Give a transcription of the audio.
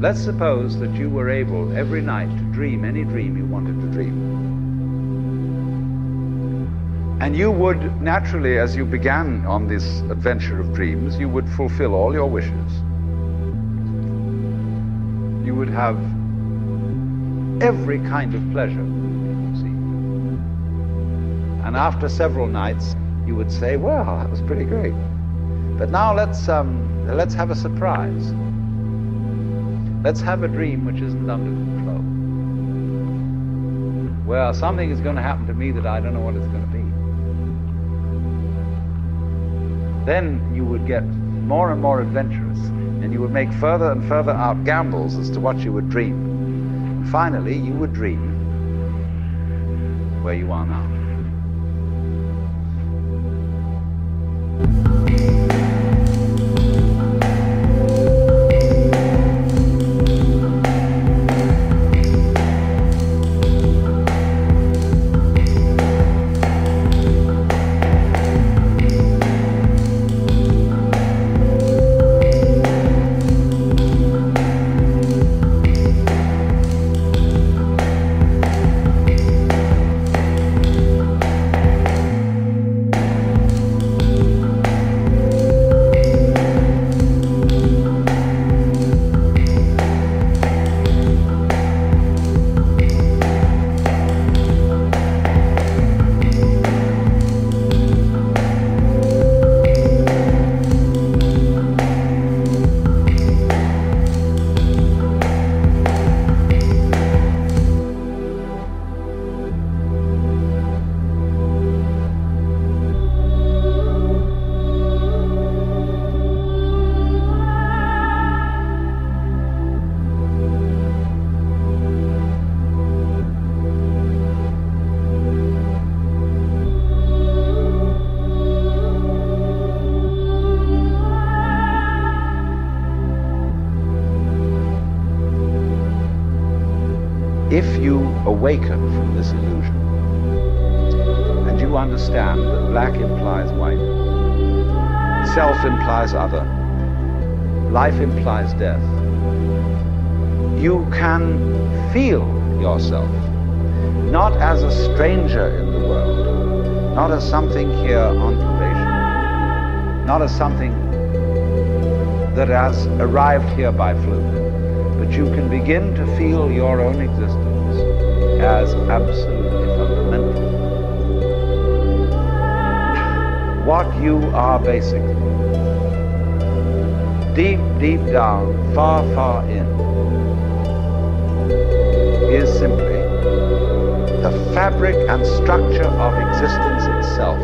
Let's suppose that you were able every night to dream any dream you wanted to dream. And you would naturally, as you began on this adventure of dreams, you would fulfill all your wishes. You would have every kind of pleasure. And after several nights, you would say, "Well, that was pretty great." But now let's um, let's have a surprise. Let's have a dream which isn't under control. Well, something is going to happen to me that I don't know what it's going to be. Then you would get more and more adventurous, and you would make further and further out gambles as to what you would dream. And finally, you would dream where you are now. If you awaken from this illusion and you understand that black implies white, self implies other, life implies death, you can feel yourself not as a stranger in the world, not as something here on probation, not as something that has arrived here by fluke but you can begin to feel your own existence as absolutely fundamental. What you are basically, deep, deep down, far, far in, is simply the fabric and structure of existence itself